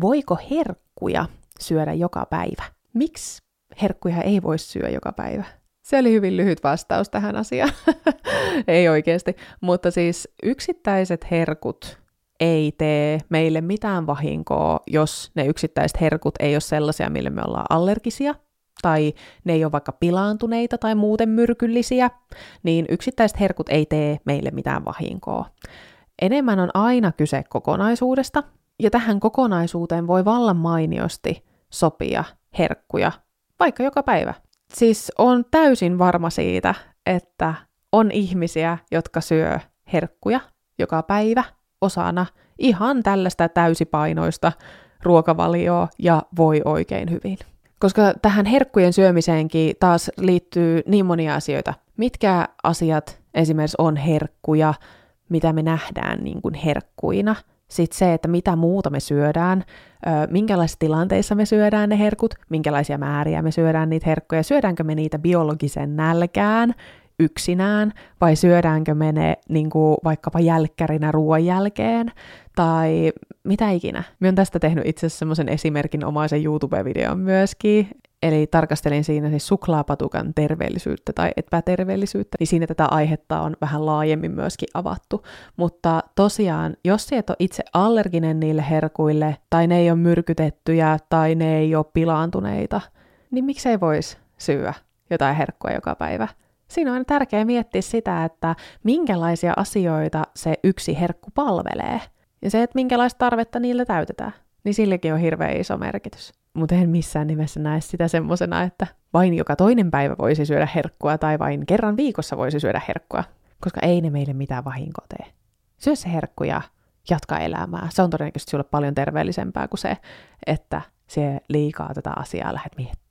voiko herkkuja syödä joka päivä? Miksi herkkuja ei voi syödä joka päivä? Se oli hyvin lyhyt vastaus tähän asiaan. ei oikeasti. Mutta siis yksittäiset herkut ei tee meille mitään vahinkoa, jos ne yksittäiset herkut ei ole sellaisia, mille me ollaan allergisia, tai ne ei ole vaikka pilaantuneita tai muuten myrkyllisiä, niin yksittäiset herkut ei tee meille mitään vahinkoa. Enemmän on aina kyse kokonaisuudesta, ja tähän kokonaisuuteen voi vallan mainiosti sopia herkkuja, vaikka joka päivä. Siis on täysin varma siitä, että on ihmisiä, jotka syö herkkuja joka päivä osana ihan tällaista täysipainoista ruokavalioa ja voi oikein hyvin. Koska tähän herkkujen syömiseenkin taas liittyy niin monia asioita. Mitkä asiat esimerkiksi on herkkuja, mitä me nähdään niin kuin herkkuina. Sitten se, että mitä muuta me syödään, minkälaisissa tilanteissa me syödään ne herkut, minkälaisia määriä me syödään niitä herkkuja, syödäänkö me niitä biologisen nälkään, yksinään, vai syödäänkö me ne niin kuin vaikkapa jälkkärinä ruoan jälkeen, tai mitä ikinä. Mä oon tästä tehnyt itse asiassa semmoisen esimerkin omaisen YouTube-videon myöskin, eli tarkastelin siinä siis suklaapatukan terveellisyyttä tai epäterveellisyyttä, niin siinä tätä aihetta on vähän laajemmin myöskin avattu. Mutta tosiaan, jos et ole itse allerginen niille herkuille, tai ne ei ole myrkytettyjä, tai ne ei ole pilaantuneita, niin miksei voisi syödä jotain herkkua joka päivä? Siinä on tärkeää miettiä sitä, että minkälaisia asioita se yksi herkku palvelee. Ja se, että minkälaista tarvetta niillä täytetään, niin sillekin on hirveän iso merkitys. Mutta en missään nimessä näe sitä semmosena, että vain joka toinen päivä voisi syödä herkkua tai vain kerran viikossa voisi syödä herkkua, koska ei ne meille mitään vahinkoa tee. Syö se herkku ja jatka elämää. Se on todennäköisesti sulle paljon terveellisempää kuin se, että se liikaa tätä asiaa lähdet miettimään.